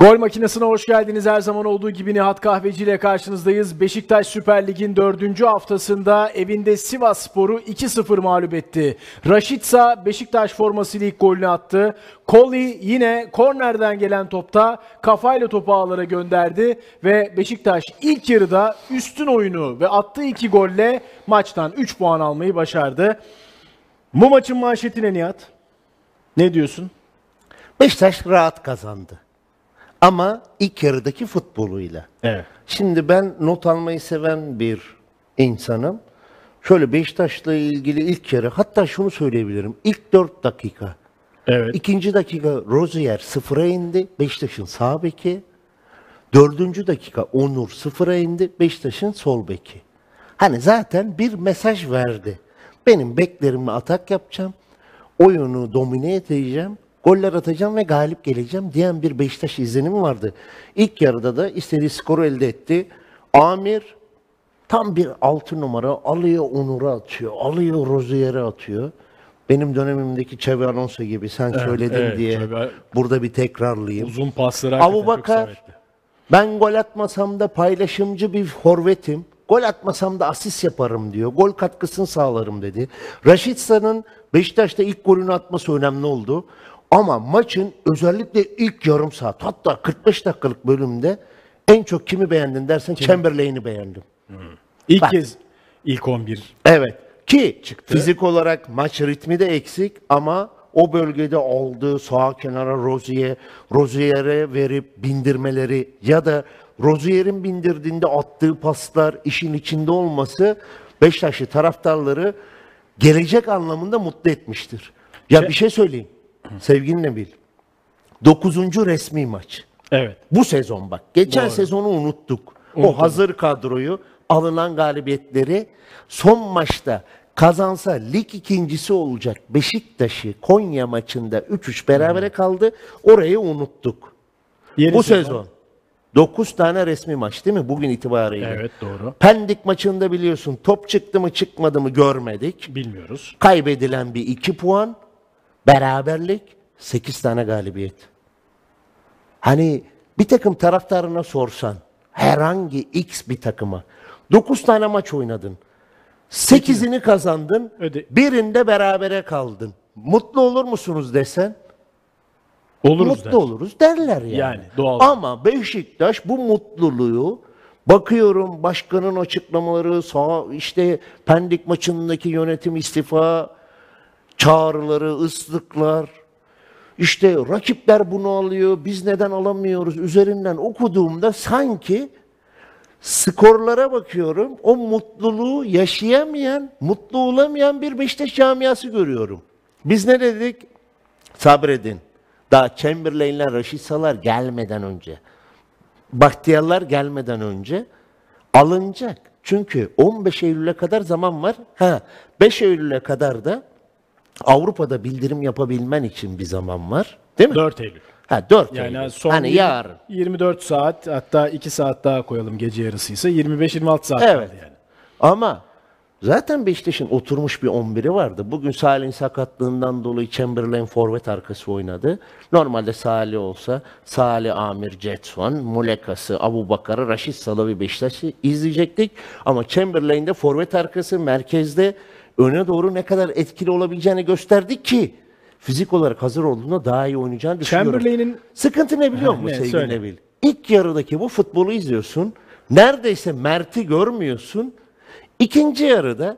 Gol makinesine hoş geldiniz. Her zaman olduğu gibi Nihat Kahveci ile karşınızdayız. Beşiktaş Süper Lig'in dördüncü haftasında evinde Sivas Spor'u 2-0 mağlup etti. Raşitsa Beşiktaş formasıyla ilk golünü attı. Koli yine kornerden gelen topta kafayla topu ağlara gönderdi ve Beşiktaş ilk yarıda üstün oyunu ve attığı iki golle maçtan 3 puan almayı başardı. Bu maçın manşetine Nihat. Ne diyorsun? Beşiktaş rahat kazandı. Ama ilk yarıdaki futboluyla. Evet. Şimdi ben not almayı seven bir insanım. Şöyle Beşiktaş'la ilgili ilk yarı hatta şunu söyleyebilirim. İlk 4 dakika. Evet. ikinci dakika Rozier sıfıra indi. Beşiktaş'ın sağ beki. Dördüncü dakika Onur sıfıra indi. Beşiktaş'ın sol beki. Hani zaten bir mesaj verdi. Benim beklerimle atak yapacağım. Oyunu domine edeceğim. Goller atacağım ve galip geleceğim diyen bir Beşiktaş izlenimi vardı. İlk yarıda da istediği skoru elde etti. Amir tam bir altı numara alıyor Onur'a atıyor. Alıyor Rozier'e atıyor. Benim dönemimdeki Xavi Alonso gibi sen söyledin evet, diye Xavi- burada bir tekrarlayayım. Uzun pasları Abu Bakar, ben gol atmasam da paylaşımcı bir forvetim. Gol atmasam da asist yaparım diyor. Gol katkısını sağlarım dedi. Raşitsa'nın Beşiktaş'ta ilk golünü atması önemli oldu. Ama maçın özellikle ilk yarım saat hatta 45 dakikalık bölümde en çok kimi beğendin dersen Chamberlain'i beğendim. İlk Bak. kez ilk 11. Evet. Ki Çıktı. fizik olarak maç ritmi de eksik ama o bölgede aldığı sağ kenara Rozier, Rozier'e verip bindirmeleri ya da Rozier'in bindirdiğinde attığı paslar işin içinde olması Beşiktaşlı taraftarları gelecek anlamında mutlu etmiştir. Ya Şey- bir şey söyleyeyim. Sevgili Nebil. Dokuzuncu resmi maç. Evet. Bu sezon bak. Geçen Doğru. sezonu unuttuk. Unuttuk. O hazır kadroyu, alınan galibiyetleri son maçta kazansa lig ikincisi olacak Beşiktaş'ı Konya maçında 3-3 berabere kaldı. Orayı unuttuk. Yeni Bu sezon 9 tane resmi maç değil mi bugün itibariyle? Evet doğru. Pendik maçında biliyorsun top çıktı mı çıkmadı mı görmedik. Bilmiyoruz. Kaybedilen bir 2 puan, beraberlik, 8 tane galibiyet. Hani bir takım taraftarına sorsan, herhangi X bir takıma, 9 tane maç oynadın, 8'ini kazandın, Öde- birinde berabere kaldın. Mutlu olur musunuz desen? Oluruz mutlu der. oluruz derler yani. Yani, doğal. Ama Beşiktaş bu mutluluğu bakıyorum başkanın açıklamaları, sağ işte Pendik maçındaki yönetim istifa çağrıları, ıslıklar. İşte rakipler bunu alıyor, biz neden alamıyoruz üzerinden okuduğumda sanki skorlara bakıyorum, o mutluluğu yaşayamayan, mutlu olamayan bir Beşiktaş camiası görüyorum. Biz ne dedik? Sabredin. Daha Chamberlain'ler, Raşitsalar gelmeden önce, Bahtiyarlar gelmeden önce alınacak. Çünkü 15 Eylül'e kadar zaman var. Ha, 5 Eylül'e kadar da Avrupa'da bildirim yapabilmen için bir zaman var. Değil mi? 4 Eylül. Ha 4 Yani Eylül. son hani yirmi- yarın. 24 saat hatta 2 saat daha koyalım gece yarısıysa 25-26 saat Evet. kaldı yani. Ama zaten Beşiktaş'ın oturmuş bir 11'i vardı. Bugün Salih'in sakatlığından dolayı Chamberlain forvet arkası oynadı. Normalde Salih olsa Salih, Amir, Jetson, Mulekası, Abu Bakar'ı, Raşit Salavi Beşiktaş'ı izleyecektik. Ama Chamberlain'de forvet arkası merkezde öne doğru ne kadar etkili olabileceğini gösterdi ki fizik olarak hazır olduğunda daha iyi oynayacağını düşünüyorum. Chamberlain'in Sıkıntı ne biliyor musun sevgili Söyle. İlk yarıdaki bu futbolu izliyorsun. Neredeyse Mert'i görmüyorsun. İkinci yarıda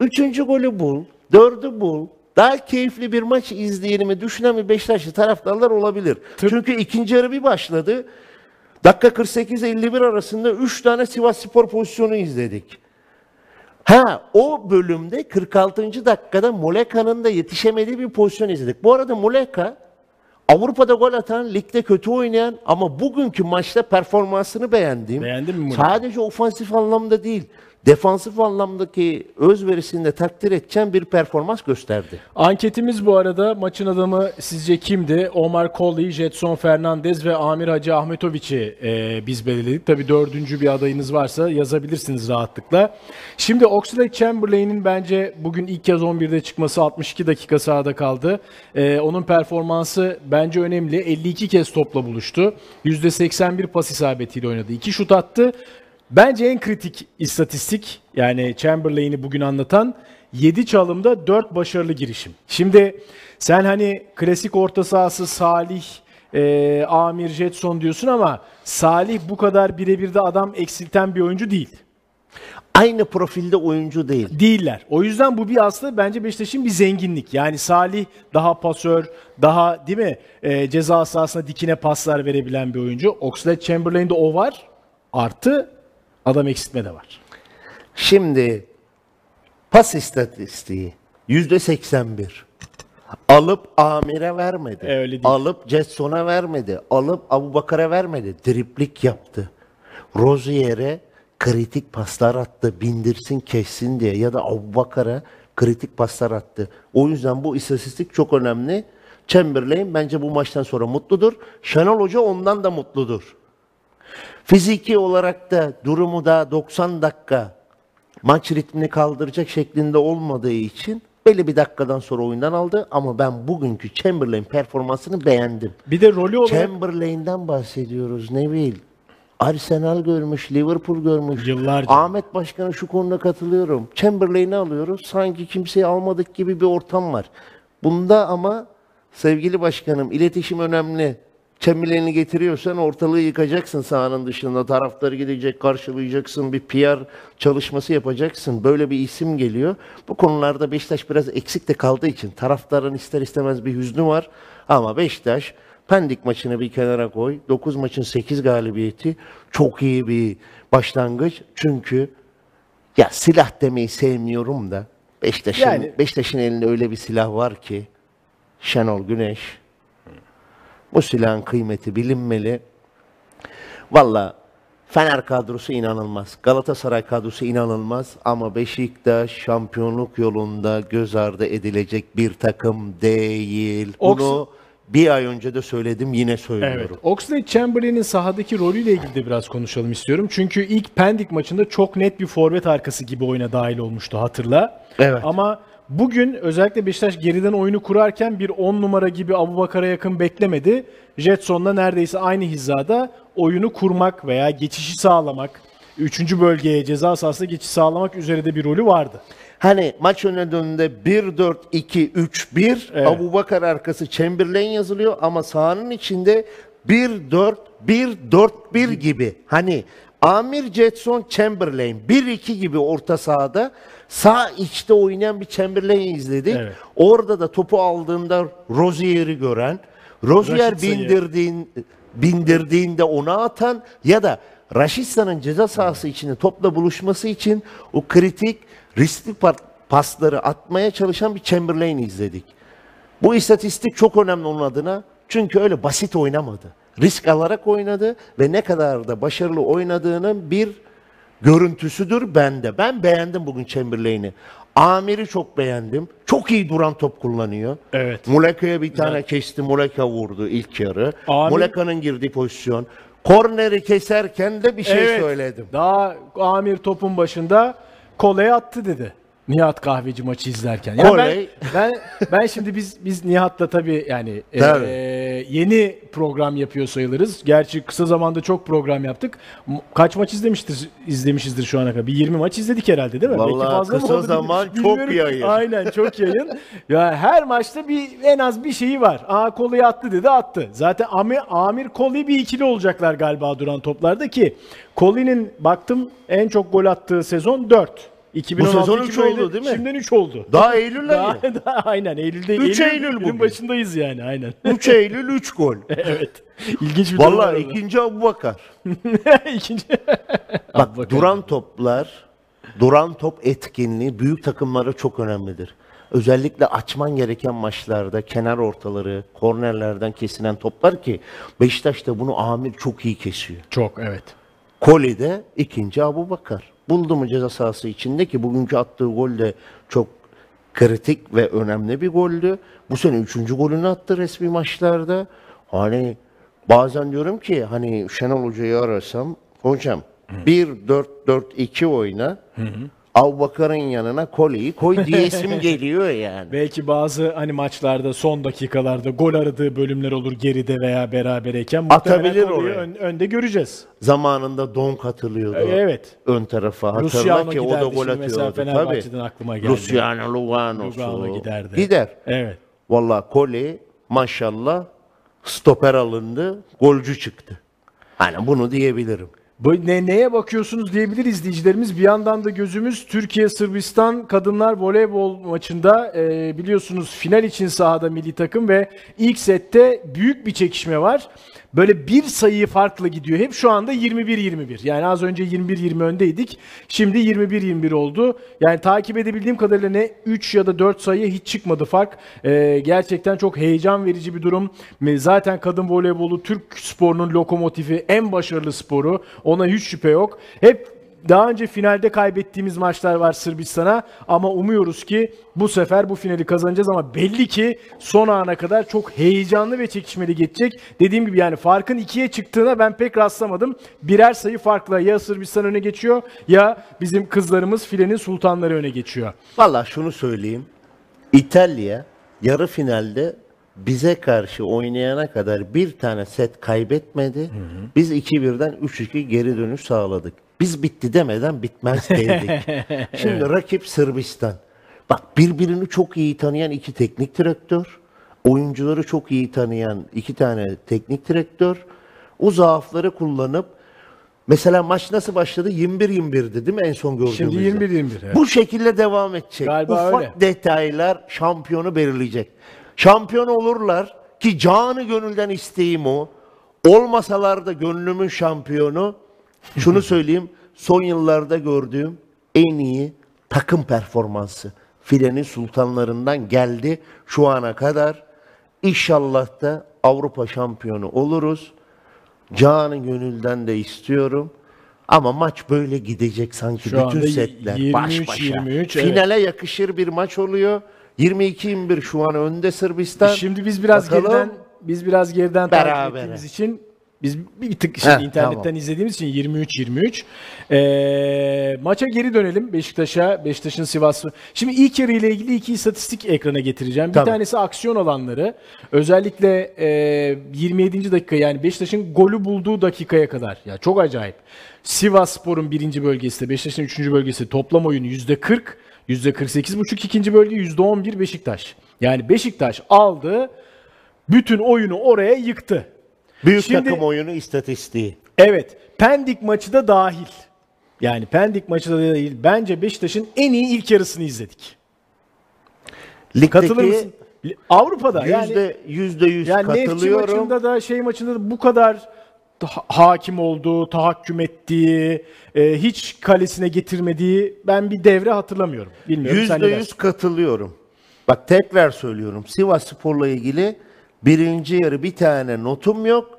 üçüncü golü bul, dördü bul. Daha keyifli bir maç izleyelim düşünen bir Beşiktaşlı taraftarlar olabilir. Çünkü ikinci yarı bir başladı. Dakika 48-51 arasında 3 tane Sivas Spor pozisyonu izledik. Ha o bölümde 46. dakikada Moleka'nın da yetişemediği bir pozisyon izledik. Bu arada Moleka Avrupa'da gol atan, ligde kötü oynayan ama bugünkü maçta performansını beğendiğim. Beğendin mi Moleka? Sadece ofansif anlamda değil. Defansif anlamdaki özverisini de takdir edeceğim bir performans gösterdi. Anketimiz bu arada maçın adamı sizce kimdi? Omar Colley, Jetson Fernandez ve Amir Hacı Ahmetoviç'i e, biz belirledik. Tabii dördüncü bir adayınız varsa yazabilirsiniz rahatlıkla. Şimdi Oxlade Chamberlain'in bence bugün ilk kez 11'de çıkması 62 dakika sahada kaldı. E, onun performansı bence önemli. 52 kez topla buluştu. %81 pas isabetiyle oynadı. 2 şut attı. Bence en kritik istatistik yani Chamberlain'i bugün anlatan 7 çalımda 4 başarılı girişim. Şimdi sen hani klasik orta sahası Salih, e, Amir, Jetson diyorsun ama Salih bu kadar birebir de adam eksilten bir oyuncu değil. Aynı profilde oyuncu değil. Değiller. O yüzden bu bir aslında bence Beşiktaş'ın bir zenginlik. Yani Salih daha pasör, daha değil mi e, ceza sahasına dikine paslar verebilen bir oyuncu. Oxlade Chamberlain'de o var. Artı adam eksiltme de var. Şimdi pas istatistiği yüzde 81. Alıp Amir'e vermedi. E, öyle değil. Alıp Jetson'a vermedi. Alıp Abu Bakar'a vermedi. Driplik yaptı. Rozier'e kritik paslar attı. Bindirsin kessin diye. Ya da Abu Bakar'a kritik paslar attı. O yüzden bu istatistik çok önemli. Chamberlain bence bu maçtan sonra mutludur. Şenol Hoca ondan da mutludur. Fiziki olarak da durumu da 90 dakika maç ritmini kaldıracak şeklinde olmadığı için belli bir dakikadan sonra oyundan aldı ama ben bugünkü Chamberlain performansını beğendim. Bir de rolü olarak Chamberlain'den bahsediyoruz Neville. Arsenal görmüş, Liverpool görmüş. Yıllarca. Ahmet Başkan'a şu konuda katılıyorum. Chamberlain'i alıyoruz. Sanki kimseyi almadık gibi bir ortam var. Bunda ama sevgili başkanım iletişim önemli. Chamberlain'i getiriyorsan ortalığı yıkacaksın sahanın dışında. Taraftarı gidecek, karşılayacaksın. Bir PR çalışması yapacaksın. Böyle bir isim geliyor. Bu konularda Beşiktaş biraz eksik de kaldığı için taraftarın ister istemez bir hüznü var. Ama Beşiktaş Pendik maçını bir kenara koy. 9 maçın 8 galibiyeti çok iyi bir başlangıç. Çünkü ya silah demeyi sevmiyorum da Beşiktaş'ın Yani- Beşiktaş'ın elinde öyle bir silah var ki Şenol Güneş. Bu silahın kıymeti bilinmeli. Valla Fener kadrosu inanılmaz. Galatasaray kadrosu inanılmaz ama Beşiktaş şampiyonluk yolunda göz ardı edilecek bir takım değil. Oks- Bunu bir ay önce de söyledim yine Evet. söylüyorum. Oxlade Chamberlain'in sahadaki rolüyle ilgili de biraz konuşalım istiyorum. Çünkü ilk Pendik maçında çok net bir forvet arkası gibi oyuna dahil olmuştu hatırla. Evet. Ama bugün özellikle Beşiktaş geriden oyunu kurarken bir 10 numara gibi Abubakar'a yakın beklemedi. Jetson'la neredeyse aynı hizada oyunu kurmak veya geçişi sağlamak, 3. bölgeye ceza sahasına geçiş sağlamak üzere de bir rolü vardı. Hani maç önünde 1-4-2-3-1 Evet. Abu Bakar arkası Chamberlain yazılıyor ama sahanın içinde 1-4-1-4-1 gibi. Hani Amir Jetson Chamberlain 1-2 gibi orta sahada sağ içte oynayan bir Chamberlain izledik. Evet. Orada da topu aldığında Rozier'i gören, Rozier bindirdiğin, bindirdiğinde ona atan ya da Raşitsa'nın ceza sahası içinde topla buluşması için o kritik riskli pa- pasları atmaya çalışan bir Chamberlain izledik. Bu istatistik çok önemli onun adına. Çünkü öyle basit oynamadı. Risk alarak oynadı ve ne kadar da başarılı oynadığının bir görüntüsüdür bende. Ben beğendim bugün Chamberlain'i. Amir'i çok beğendim. Çok iyi duran top kullanıyor. Evet. Muleka'ya bir tane kesti. Muleka vurdu ilk yarı. Amir- Muleka'nın girdiği pozisyon. Korneri keserken de bir şey Evet. söyledim. Daha Amir topun başında koleye attı dedi. Nihat Kahveci maçı izlerken. Ya ben, ben ben şimdi biz biz Nihat'la tabii yani e, Tabii. yeni program yapıyor sayılırız. Gerçi kısa zamanda çok program yaptık. M- Kaç maç izlemiştir izlemişizdir şu ana kadar? Bir 20 maç izledik herhalde değil mi? Vallahi mı kısa oldu? zaman çok Bilmiyorum. yayın. Aynen çok yayın. ya her maçta bir en az bir şeyi var. Aa Koley attı dedi attı. Zaten Amir, Amir Koley bir ikili olacaklar galiba duran toplarda ki Koley'nin baktım en çok gol attığı sezon 4. 2016 sezon üç 2017, oldu değil mi? Şimdiden 3 oldu. Daha Eylül ayı. Daha, daha- aynen Eylül'de. Üç Eylül Eylül'ün bugün. başındayız yani aynen. 3 Eylül 3 gol. evet. İlginç bir durum orada. ikinci Abu Bakar. İkinci. Bak Bakar. duran toplar, duran top etkinliği büyük takımlara çok önemlidir. Özellikle açman gereken maçlarda kenar ortaları, kornerlerden kesilen toplar ki Beşiktaş da bunu Amir çok iyi kesiyor. Çok evet. Koli'de ikinci Abu Bakar. Buldu mu ceza sahası içinde ki bugünkü attığı gol de çok kritik ve önemli bir goldü. Bu sene üçüncü golünü attı resmi maçlarda. Hani bazen diyorum ki hani Şenol Hoca'yı arasam hocam 1-4-4-2 oyna. Abu Bakar'ın yanına Koli'yi koy diyesim geliyor yani. Belki bazı hani maçlarda son dakikalarda gol aradığı bölümler olur geride veya berabereyken. Atabilir oraya. ön- önde göreceğiz. Zamanında Don katılıyordu. Evet. Ön tarafa hatırla Luciano ki o da giderdi gol şimdi mesela atıyordu. Fenerbahçe'den aklıma geldi. Luciano Lugano'su. Lugano giderdi. Gider. Evet. Vallahi Koli maşallah stoper alındı, golcü çıktı. Hani bunu diyebilirim. Ne, neye bakıyorsunuz diyebilir izleyicilerimiz. Bir yandan da gözümüz Türkiye Sırbistan kadınlar voleybol maçında e, biliyorsunuz final için sahada milli takım ve ilk sette büyük bir çekişme var. Böyle bir sayı farklı gidiyor. Hep şu anda 21-21. Yani az önce 21-20 öndeydik. Şimdi 21-21 oldu. Yani takip edebildiğim kadarıyla ne 3 ya da 4 sayı hiç çıkmadı fark. E, gerçekten çok heyecan verici bir durum. Zaten kadın voleybolu Türk sporunun lokomotifi, en başarılı sporu. Ona hiç şüphe yok. Hep daha önce finalde kaybettiğimiz maçlar var Sırbistan'a ama umuyoruz ki bu sefer bu finali kazanacağız ama belli ki son ana kadar çok heyecanlı ve çekişmeli geçecek. Dediğim gibi yani farkın ikiye çıktığına ben pek rastlamadım. Birer sayı farkla ya Sırbistan öne geçiyor ya bizim kızlarımız filenin sultanları öne geçiyor. Vallahi şunu söyleyeyim. İtalya yarı finalde bize karşı oynayana kadar bir tane set kaybetmedi. Biz 2-1'den 3-2 geri dönüş sağladık. Biz bitti demeden bitmez dedik. Şimdi rakip Sırbistan. Bak birbirini çok iyi tanıyan iki teknik direktör, oyuncuları çok iyi tanıyan iki tane teknik direktör, o zaafları kullanıp mesela maç nasıl başladı? 21-21'di değil mi en son gördüğümüzde? Şimdi 21-21. evet. Bu şekilde devam edecek. Galiba Ufak öyle. detaylar şampiyonu belirleyecek. Şampiyon olurlar ki canı gönülden isteğim o. Olmasalar da gönlümün şampiyonu. Şunu söyleyeyim. Son yıllarda gördüğüm en iyi takım performansı. Filenin sultanlarından geldi şu ana kadar. İnşallah da Avrupa şampiyonu oluruz. Canı gönülden de istiyorum. Ama maç böyle gidecek sanki Şu bütün setler baş 23, başa. 23, evet. Finale yakışır bir maç oluyor. 22-21 şu an önde Sırbistan. Şimdi biz biraz Bakalım. geriden biz biraz geriden takip ettiğimiz için biz bir tık şimdi Heh, internetten tamam. izlediğimiz için 23-23. Ee, maça geri dönelim Beşiktaş'a. Beşiktaş'ın Sivas'ı. Şimdi ilk yarı ile ilgili iki istatistik ekrana getireceğim. Bir Tabii. tanesi aksiyon alanları. Özellikle e, 27. dakika yani Beşiktaş'ın golü bulduğu dakikaya kadar. Ya çok acayip. Sivas Spor'un birinci bölgesi, Beşiktaş'ın üçüncü bölgesi toplam oyunu %40, %48,5 ikinci bölge, %11 Beşiktaş. Yani Beşiktaş aldı, bütün oyunu oraya yıktı. Büyük Şimdi- takım oyunu istatistiği. Evet, Pendik maçı da dahil. Yani Pendik maçı da dahil. Bence Beşiktaş'ın en iyi ilk yarısını izledik. Katılır Ligdeki mısın? Avrupa'da yani yüzde yüzde yüz yani Nefçi katılıyorum. maçında da şey maçında da bu kadar ha- hakim olduğu, tahakküm ettiği, e, hiç kalesine getirmediği ben bir devre hatırlamıyorum. Bilmiyorum Yüzde yüz katılıyorum. Bak tekrar söylüyorum. Sivas Spor'la ilgili birinci yarı bir tane notum yok.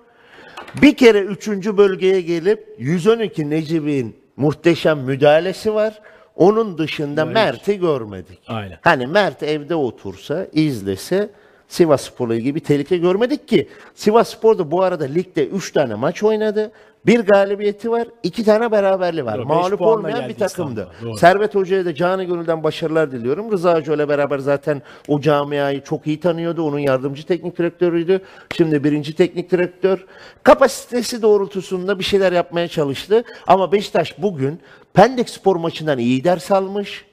Bir kere üçüncü bölgeye gelip 112 Necip'in muhteşem müdahalesi var. Onun dışında Mert'i görmedik. Aynen. Hani Mert evde otursa, izlese Sivas Spor'la ilgili bir tehlike görmedik ki. Sivas Spor da bu arada ligde 3 tane maç oynadı. Bir galibiyeti var, iki tane beraberliği var. Doğru, Mağlup olmayan bir takımdı. Doğru. Servet Hoca'ya da canı gönülden başarılar diliyorum. Rıza Hoca ile beraber zaten o camiayı çok iyi tanıyordu. Onun yardımcı teknik direktörüydü. Şimdi birinci teknik direktör. Kapasitesi doğrultusunda bir şeyler yapmaya çalıştı. Ama Beşiktaş bugün Pendik Spor maçından iyi ders almış.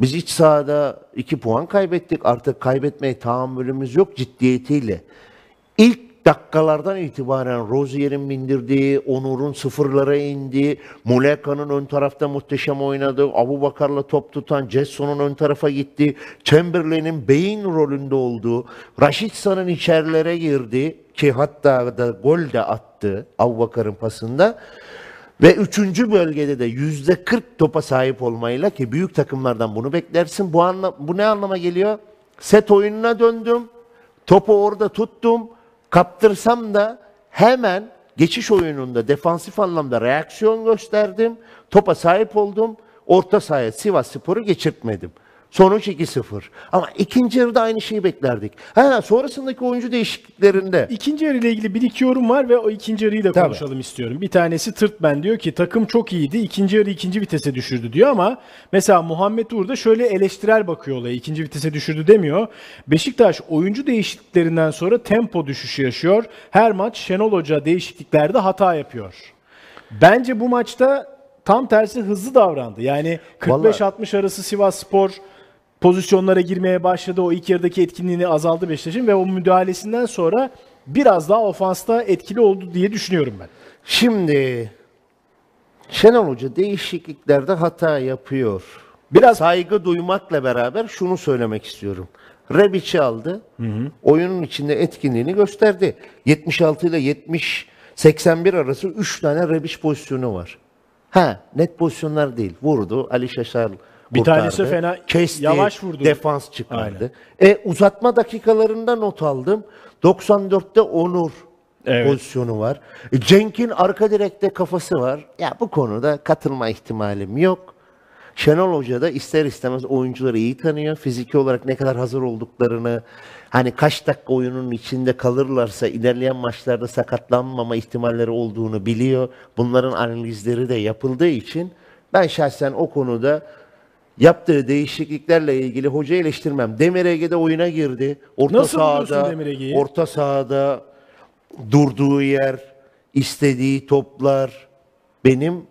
Biz iç sahada iki puan kaybettik. Artık kaybetmeye tahammülümüz yok ciddiyetiyle. İlk dakikalardan itibaren Rozier'in bindirdiği, Onur'un sıfırlara indiği, Muleka'nın ön tarafta muhteşem oynadığı, Abu Bakar'la top tutan, Jesson'un ön tarafa gittiği, Chamberlain'in beyin rolünde olduğu, Raşitsa'nın içerilere girdi ki hatta da gol de attı Abu Bakar'ın pasında. Ve üçüncü bölgede de yüzde 40 topa sahip olmayla ki büyük takımlardan bunu beklersin. Bu, anla, bu ne anlama geliyor? Set oyununa döndüm. Topu orada tuttum. Kaptırsam da hemen geçiş oyununda defansif anlamda reaksiyon gösterdim. Topa sahip oldum. Orta sahaya Sivas Spor'u geçirtmedim. Sonuç 2-0. Ama ikinci yarıda aynı şeyi beklerdik. Ha, sonrasındaki oyuncu değişikliklerinde İkinci yarı ile ilgili bir iki yorum var ve o ikinci yarıyı da Tabii. konuşalım istiyorum. Bir tanesi Tırtmen diyor ki takım çok iyiydi. ikinci yarı ikinci vitese düşürdü diyor ama mesela Muhammed Uğur da şöyle eleştirel bakıyor olaya. ikinci vitese düşürdü demiyor. Beşiktaş oyuncu değişikliklerinden sonra tempo düşüşü yaşıyor. Her maç Şenol Hoca değişikliklerde hata yapıyor. Bence bu maçta tam tersi hızlı davrandı. Yani 45-60 arası Sivas Spor pozisyonlara girmeye başladı. O ilk yarıdaki etkinliğini azaldı Beşiktaş'ın ve o müdahalesinden sonra biraz daha ofansta etkili oldu diye düşünüyorum ben. Şimdi Şenol Hoca değişikliklerde hata yapıyor. Biraz Saygı duymakla beraber şunu söylemek istiyorum. Rebic'i aldı. Oyunun içinde etkinliğini gösterdi. 76 ile 70 81 arası 3 tane Rebic pozisyonu var. Ha, net pozisyonlar değil. Vurdu. Ali Şaşar Bir kurtardı. tanesi fena- Kesti, yavaş vurdu. Defans çıkardı. E uzatma dakikalarında not aldım. 94'te Onur Evet. pozisyonu var. E, Cenk'in arka direkte kafası var. Ya bu konuda katılma ihtimalim yok. Şenol Hoca da ister istemez oyuncuları iyi tanıyor. Fiziki olarak ne kadar hazır olduklarını, hani kaç dakika oyunun içinde kalırlarsa ilerleyen maçlarda sakatlanmama ihtimalleri olduğunu biliyor. Bunların analizleri de yapıldığı için ben şahsen o konuda yaptığı değişikliklerle ilgili hoca eleştirmem. Demir Ege'de oyuna girdi. Orta Nasıl sahada, Demir Ege'yi? orta sahada durduğu yer, istediği toplar benim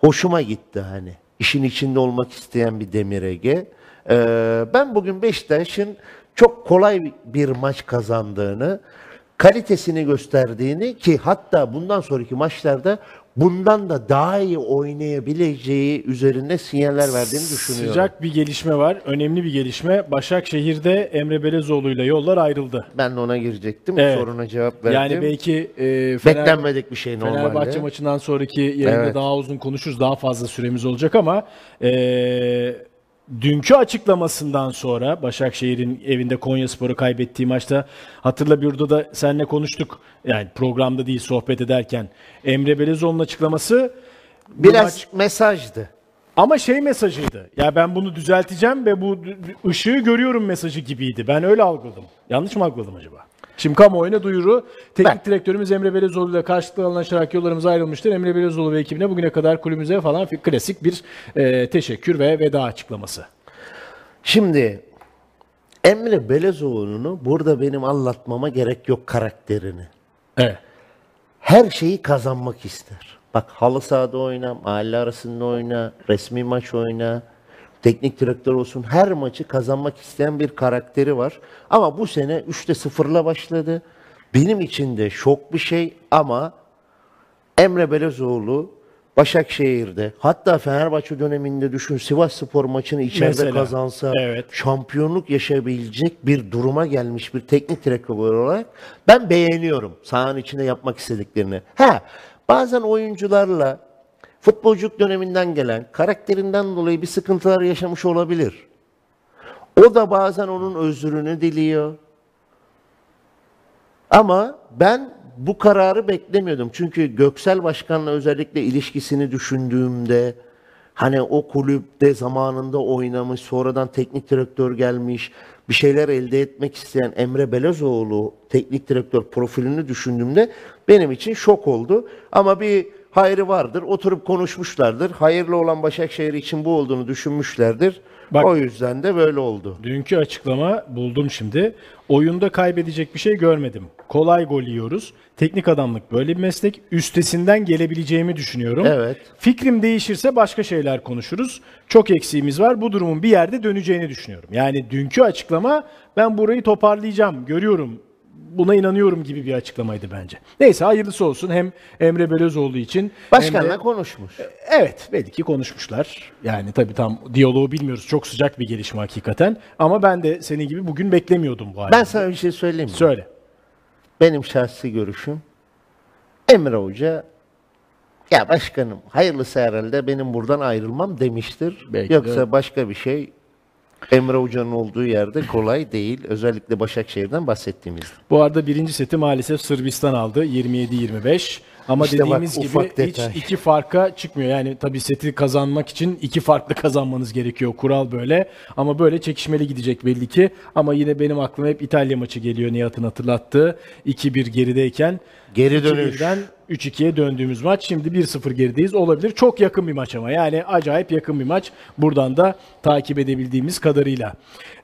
hoşuma gitti hani. İşin içinde olmak isteyen bir Demir Ege. Ee, ben bugün Beşiktaş'ın çok kolay bir maç kazandığını, kalitesini gösterdiğini ki hatta bundan sonraki maçlarda bundan da daha iyi oynayabileceği üzerinde sinyaller verdiğini düşünüyorum. sıcak bir gelişme var. Önemli bir gelişme. Başakşehir'de Emre Belezoğlu ile yollar ayrıldı. Ben de ona girecektim. Evet. Soruna cevap verdim. Yani belki e, Fener- Beklenmedik bir şey normalde. Fenerbahçe maçından sonraki yayında Evet. daha uzun konuşuruz. Daha fazla süremiz olacak ama e, dünkü açıklamasından sonra Başakşehir'in evinde Konyaspor'u kaybettiği maçta hatırla bir da seninle konuştuk. Yani programda değil sohbet ederken Emre Belezoğlu'nun açıklaması Biraz maç- mesajdı. Ama şey mesajıydı. Ya ben bunu düzelteceğim ve bu ışığı görüyorum mesajı gibiydi. Ben öyle algıladım. Yanlış mı algıladım acaba? Şimdi kamuoyuna duyuru. Teknik Ben- direktörümüz Emre Belezoğlu ile karşılıklı anlaşarak yollarımız ayrılmıştır. Emre Belezoğlu ve ekibine bugüne kadar kulübümüze falan klasik bir e, teşekkür ve veda açıklaması. Şimdi Emre Belezoğlu'nu burada benim anlatmama gerek yok karakterini. Evet. Her şeyi kazanmak ister. Bak halı sahada oyna, mahalle arasında oyna, resmi maç oyna, teknik direktör olsun her maçı kazanmak isteyen bir karakteri var. Ama bu sene 3'te 0'la başladı. Benim için de şok bir şey ama Emre Belezoğlu Başakşehir'de hatta Fenerbahçe döneminde düşün Sivas Spor maçını içeride Mesela, kazansa evet. şampiyonluk yaşayabilecek bir duruma gelmiş bir teknik direktör olarak ben beğeniyorum sahanın içinde yapmak istediklerini. Ha bazen oyuncularla futbolculuk döneminden gelen karakterinden dolayı bir sıkıntılar yaşamış olabilir. O da bazen onun özrünü diliyor. Ama ben bu kararı beklemiyordum. Çünkü Göksel Başkan'la özellikle ilişkisini düşündüğümde hani o kulüpte zamanında oynamış, sonradan teknik direktör gelmiş, bir şeyler elde etmek isteyen Emre Belezoğlu teknik direktör profilini düşündüğümde benim için şok oldu. Ama bir hayrı vardır. Oturup konuşmuşlardır. Hayırlı olan Başakşehir için bu olduğunu düşünmüşlerdir. Bak- o yüzden de böyle oldu. Dünkü açıklama buldum şimdi. Oyunda kaybedecek bir şey görmedim. Kolay gol yiyoruz. Teknik adamlık böyle bir meslek. Üstesinden gelebileceğimi düşünüyorum. Evet. Fikrim değişirse başka şeyler konuşuruz. Çok eksiğimiz var. Bu durumun bir yerde döneceğini düşünüyorum. Yani dünkü açıklama ben burayı toparlayacağım. Görüyorum. Buna inanıyorum gibi bir açıklamaydı bence. Neyse hayırlısı olsun hem Emre Belözoğlu için Başkanla de- konuşmuş. Evet belli ki konuşmuşlar. Yani tabii tam diyaloğu bilmiyoruz. Çok sıcak bir gelişme hakikaten. Ama ben de senin gibi bugün beklemiyordum bu halde. Ben sana bir şey söyleyeyim mi? Söyle. Benim şahsi görüşüm Emre Hoca ya başkanım hayırlısı herhalde benim buradan ayrılmam demiştir. Belki de Yoksa öyle. başka bir şey Emre Hoca'nın olduğu yerde kolay değil. Özellikle Başakşehir'den bahsettiğimizde. Bu arada birinci seti maalesef Sırbistan aldı. 27-25. Ama İşte bak, dediğimiz gibi ufak hiç detay. iki farka çıkmıyor. Yani tabii seti kazanmak için iki farklı kazanmanız gerekiyor. Kural böyle. Ama böyle çekişmeli gidecek belli ki. Ama yine benim aklıma hep İtalya maçı geliyor Nihat'ın hatırlattığı. 2-1 gerideyken Geri dönüş. 2-1'den 3-2'ye döndüğümüz maç. Şimdi 1-0 gerideyiz. Olabilir. Çok yakın bir maç ama. Yani acayip yakın bir maç. Buradan da takip edebildiğimiz kadarıyla.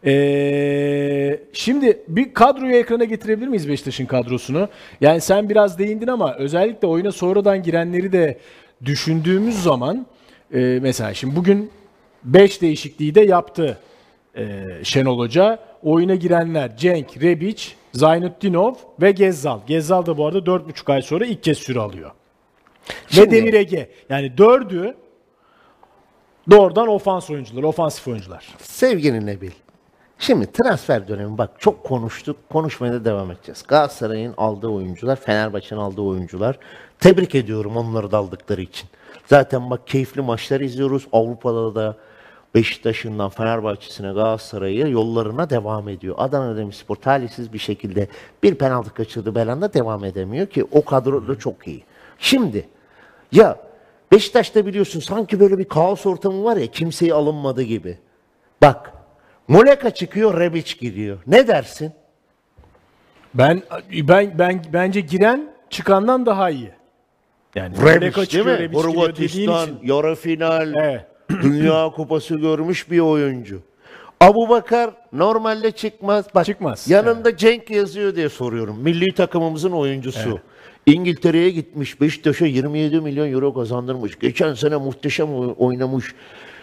Ee, şimdi bir kadroyu ekrana getirebilir miyiz Beşiktaş'ın kadrosunu? Yani sen biraz değindin ama özellikle oyuna sonradan girenleri de düşündüğümüz zaman e, mesela şimdi bugün 5 değişikliği de yaptı e, Şenol Hoca. Oyuna girenler Cenk, Rebic, Zaynutdinov ve Gezzal. Gezzal da bu arada 4,5 ay sonra ilk kez süre alıyor. Ve Şimdi- Demir Ege. Yani dördü doğrudan ofans oyuncular, ofansif oyuncular. Sevgili Nebil. Şimdi transfer dönemi bak çok konuştuk. Konuşmaya da devam edeceğiz. Galatasaray'ın aldığı oyuncular, Fenerbahçe'nin aldığı oyuncular. Tebrik ediyorum onları da aldıkları için. Zaten bak keyifli maçlar izliyoruz. Avrupa'da da Beşiktaş'ından Fenerbahçe'sine Galatasaray'ı yollarına devam ediyor. Adana Demirspor talihsiz bir şekilde bir penaltı kaçırdı Belan'da devam edemiyor ki o kadro da çok iyi. Şimdi ya Beşiktaş'ta biliyorsun sanki böyle bir kaos ortamı var ya kimseyi alınmadı gibi. Bak Muleka çıkıyor Rebic giriyor. Ne dersin? Ben ben ben bence giren çıkandan daha iyi. Yani Rebic değil çıkıyor, mi? Hırvatistan yarı final Evet. Dünya Kupası görmüş bir oyuncu. Abu Bakar normalde çıkmaz. Bak, Çıkmaz, Yanında Cenk yazıyor diye soruyorum. Milli takımımızın oyuncusu. İngiltere'ye gitmiş. Beşiktaş'a 27 milyon euro kazandırmış. Geçen sene muhteşem oy- oynamış.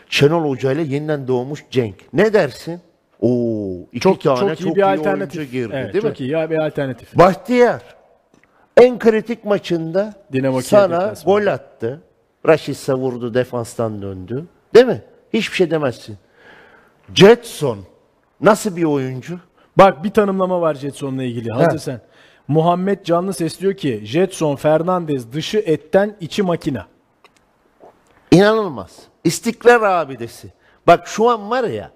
Şenol Hoca ile yeniden doğmuş Cenk. Ne dersin? Oo, iki Çok tane çok iyi bir alternatif. oyuncu girdi evet, değil mi? çok iyi ya bir alternatif. Bahtiyar en kritik maçında Dinamo sana gol attı. Raşit vurdu defanstan döndü. Değil mi? Hiçbir şey demezsin. Jetson nasıl bir oyuncu? Bak bir tanımlama var Jetson'la ilgili. Hazır He. sen. Muhammed Canlı Ses diyor ki Jetson Fernandez dışı etten içi makina. İnanılmaz. İstikrar abidesi. Bak şu an var ya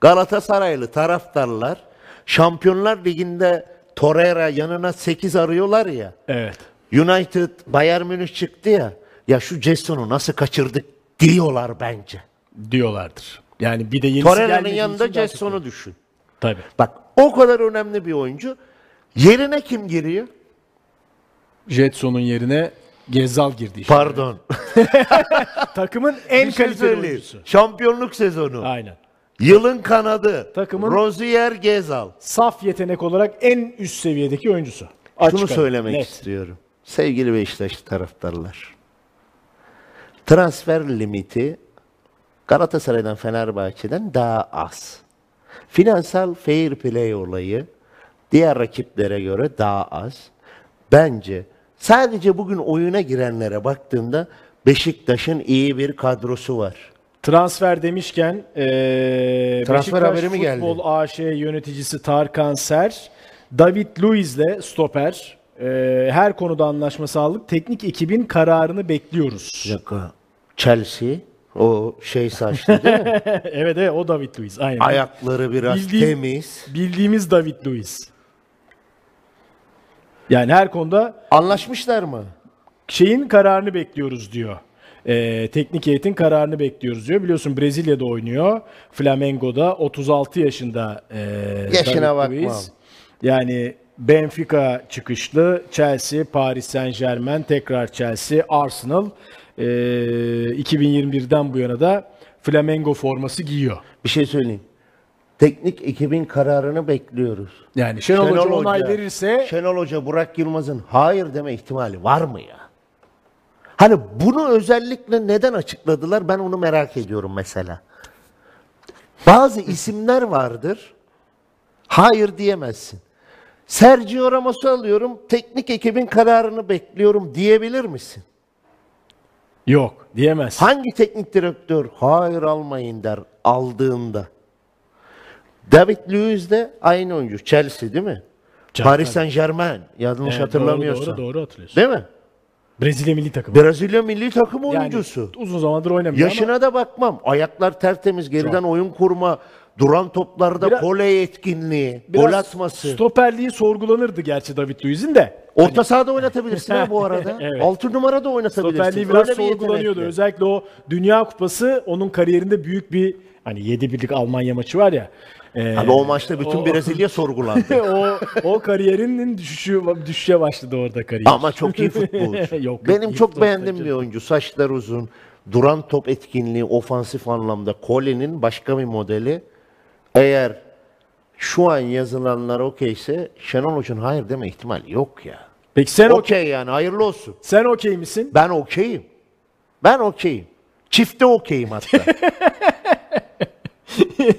Galatasaraylı taraftarlar Şampiyonlar Ligi'nde Torreira yanına 8 arıyorlar ya. Evet. United Bayern Münih çıktı ya. Ya şu Jetson'u nasıl kaçırdık diyorlar bence. Diyorlardır. Yani bir de yenisi Torreira'nın yanında Jetson'u düşün. Tabii. Bak o kadar önemli bir oyuncu. Yerine kim giriyor? Jetson'un yerine Gezzal girdi işte. Pardon. Takımın en Bir şey kaliteli söyleyeyim. oyuncusu. Şampiyonluk sezonu. Aynen. Yılın kanadı. Takımın- Rozier Gezal. Saf yetenek olarak en üst seviyedeki oyuncusu. Şunu Açık ara, söylemek net. istiyorum. Sevgili Beşiktaşlı taraftarlar. Transfer limiti Galatasaray'dan Fenerbahçe'den daha az. Finansal fair play olayı diğer rakiplere göre daha az. Bence sadece bugün oyuna girenlere baktığında Beşiktaş'ın iyi bir kadrosu var. Transfer demişken eee Transfer Beşiktaş haberi mi geldi? Futbol AŞ yöneticisi Tarkan Ser, David Luiz'le stoper eee, her konuda anlaşma sağladık. Teknik ekibin kararını bekliyoruz. Bir dakika. Chelsea o şey saçlı değil mi? evet evet o David Luiz. Aynen. Ayakları biraz Bildiğim- temiz. Bildiğimiz David Luiz. Yani her konuda Anlaşmışlar mı? şeyin kararını bekliyoruz diyor. Ee, teknik heyetin kararını bekliyoruz diyor. Biliyorsun Brezilya'da oynuyor. Flamengo'da 36 yaşında e, Yaşına David bakmam. Luiz. Yani Benfica çıkışlı, Chelsea, Paris Saint Germain, tekrar Chelsea, Arsenal. Ee, 2021'den bu yana da Flamengo forması giyiyor. Bir şey söyleyeyim. Teknik ekibin kararını bekliyoruz. Yani Şenol, Hoca onay verirse Şenol Hoca Burak Yılmaz'ın hayır deme ihtimali var mı ya? Hani bunu özellikle neden açıkladılar ben onu merak ediyorum mesela. Bazı isimler vardır. Hayır diyemezsin. Sergio Ramos'u alıyorum. Teknik ekibin kararını bekliyorum diyebilir misin? Yok diyemez. Hangi teknik direktör hayır almayın der aldığında? David Luiz de aynı oyuncu. Chelsea değil mi? Chelsea. Paris Saint Germain. Yanlış Evet, hatırlamıyorsam. Doğru, doğru, doğru hatırlıyorsun. Değil mi? Brezilya milli takımı. Brezilya milli takım Yani oyuncusu. uzun zamandır oynamıyor Yaşına da bakmam. Ayaklar tertemiz. Geriden oyun kurma. Duran toplarda Biraz- koley etkinliği, gol atması. Stoperliği sorgulanırdı gerçi David Luiz'in de. Orta sahada oynatabilirsin ha bu arada. Evet. 6 numara da oynatabilirsin. Stoperliği biraz Öyle bir sorgulanıyordu. yetenekli. Özellikle o Dünya Kupası onun kariyerinde büyük bir hani 7 birlik Almanya maçı var ya. e, Abi o maçta bütün o- Brezilya sorgulandı. o o kariyerinin düşüşü düşüşe başladı orada kariyer. Ama çok iyi futbolcu. Yok, Benim iyi çok beğendiğim bir oyuncu. Saçlar uzun. Duran top etkinliği ofansif anlamda. Kole'nin başka bir modeli. Eğer şu an yazılanlar okeyse Şenol Hoca'nın hayır deme ihtimali yok ya. Peki sen okey Okey yani hayırlı olsun. sen okey misin? Ben okeyim. Ben okeyim. Çifte okeyim hatta.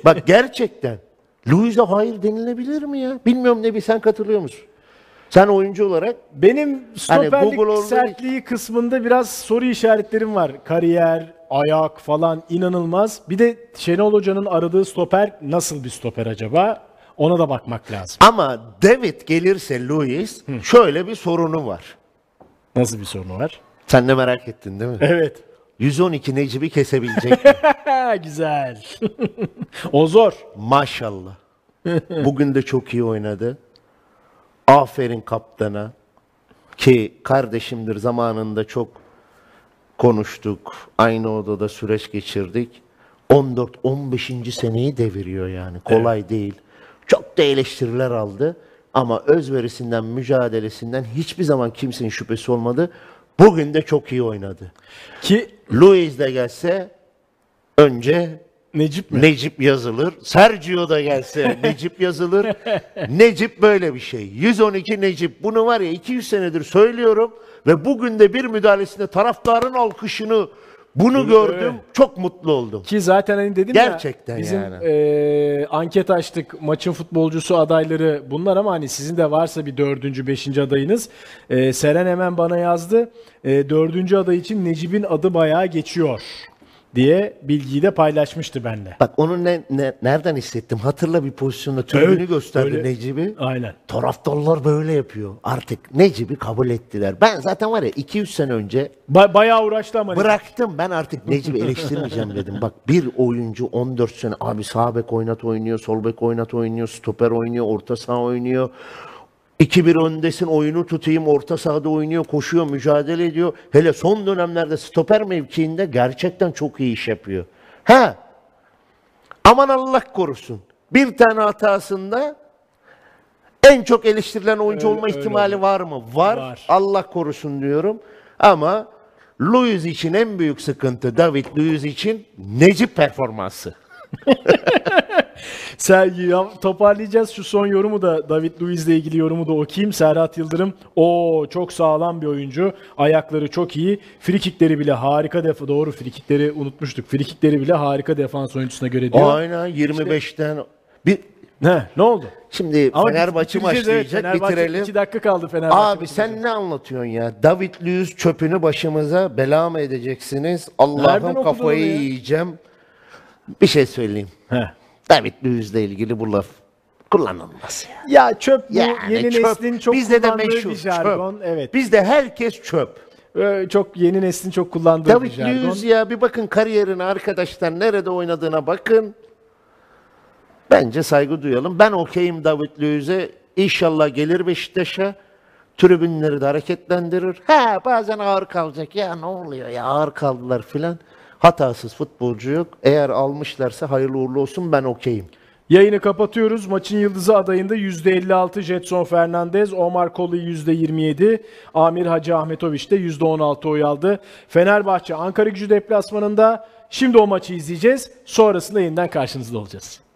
Bak gerçekten. Luis'e hayır denilebilir mi ya? Bilmiyorum Nebi sen katılıyor musun? Sen oyuncu olarak Benim stoperlik Hani Google olduğu- sertliği kısmında biraz soru işaretlerim var. Kariyer, ayak falan inanılmaz. Bir de Şenol Hoca'nın aradığı stoper nasıl bir stoper acaba? Ona da bakmak lazım. ama David gelirse Luis şöyle bir sorunu var. Nasıl bir sorunu var? Sen de merak ettin değil mi? Evet. 112 Necip'i kesebilecek mi? Güzel. o zor. Maşallah. Bugün de çok iyi oynadı. Aferin kaptana. Ki kardeşimdir zamanında çok konuştuk. Aynı odada süreç geçirdik. 14-15. seneyi deviriyor yani. Kolay değil. Çok da eleştiriler aldı. Ama özverisinden, mücadelesinden hiçbir zaman kimsenin şüphesi olmadı. Bugün de çok iyi oynadı. Ki Luis de gelse önce Necip mi? Necip yazılır. Sergio da gelse Necip yazılır. Necip böyle bir şey. 112 Necip. Bunu var ya 200 senedir söylüyorum ve bugün de bir müdahalesinde taraftarın alkışını bunu gördüm. Çok mutlu oldum. Ki zaten hani dedim Gerçekten ya bizim yani. eee, anket açtık maçın futbolcusu adayları bunlar ama hani sizin de varsa bir dördüncü beşinci adayınız. Eee, Seren hemen bana yazdı. Eee, dördüncü aday için Necip'in adı bayağı geçiyor diye bilgiyi de paylaşmıştı benimle. Bak onu ne, ne- nereden hissettim? Hatırla bir pozisyonda tribünü Evet, gösterdi öyle. Necip'i. Aynen. Taraftarlar böyle yapıyor. Artık Necip'i kabul ettiler. Ben zaten var ya 200 sene önce Ba- bayağı uğraştı ama. Bıraktım ben artık Necip'i eleştirmeyeceğim dedim. Bak bir oyuncu 14 sene abi sağ bek oynat oynuyor, sol bek oynat oynuyor, stoper oynuyor, orta saha oynuyor. 2-1 öndesin oyunu tutayım orta sahada oynuyor, koşuyor, mücadele ediyor. Hele son dönemlerde stoper mevkiinde gerçekten çok iyi iş yapıyor. Ha. Aman Allah korusun. Bir tane hatasında en çok eleştirilen oyuncu Öyle- olma öyle ihtimali var mı? Var. Var. Allah korusun diyorum. Ama Luiz için en büyük sıkıntı David Luiz için Necip performansı. Sen ya, toparlayacağız şu son yorumu da David Luiz'le ilgili yorumu da okuyayım. Serhat Yıldırım o çok sağlam bir oyuncu. Ayakları çok iyi. Frikikleri bile harika defa doğru frikikleri unutmuştuk. Frikikleri bile harika defans oyuncusuna göre diyor. Aynen 25'ten bir Ne? Ne oldu? şimdi Ama Fenerbahçe evet. başlayacak Fenerbahçe bitirelim. 2 dakika kaldı Fenerbahçe. Abi sen ne anlatıyorsun ya? David Luiz çöpünü başımıza bela mı edeceksiniz? Allah'ım kafayı yiyeceğim. Bir şey söyleyeyim. He. David Luiz'le ilgili bu laf kullanılmaz ya. Ya çöp bu Yani yeni çöp. neslin çok Bizde de kullandığı meşhur bir jargon. çöp. Evet. Bizde herkes çöp. Ee, Çok yeni neslin çok kullandığı bir David jargon. Luiz ya bir bakın kariyerine arkadaşlar nerede oynadığına bakın. Bence saygı duyalım. Ben okeyim David Luiz'e. İnşallah gelir Beşiktaş'a. Tribünleri de hareketlendirir. Ha bazen ağır kalacak. Ya ne oluyor ya ağır kaldılar filan. Hatasız futbolcu yok. Eğer almışlarsa hayırlı uğurlu olsun ben okeyim. Yayını kapatıyoruz. Maçın yıldızı adayında %56 Jetson Fernandez, Omar Koli %27, Amir Hacı Ahmetoviç de %16 oy aldı. Fenerbahçe Ankara gücü deplasmanında şimdi o maçı izleyeceğiz. Sonrasında yeniden karşınızda olacağız.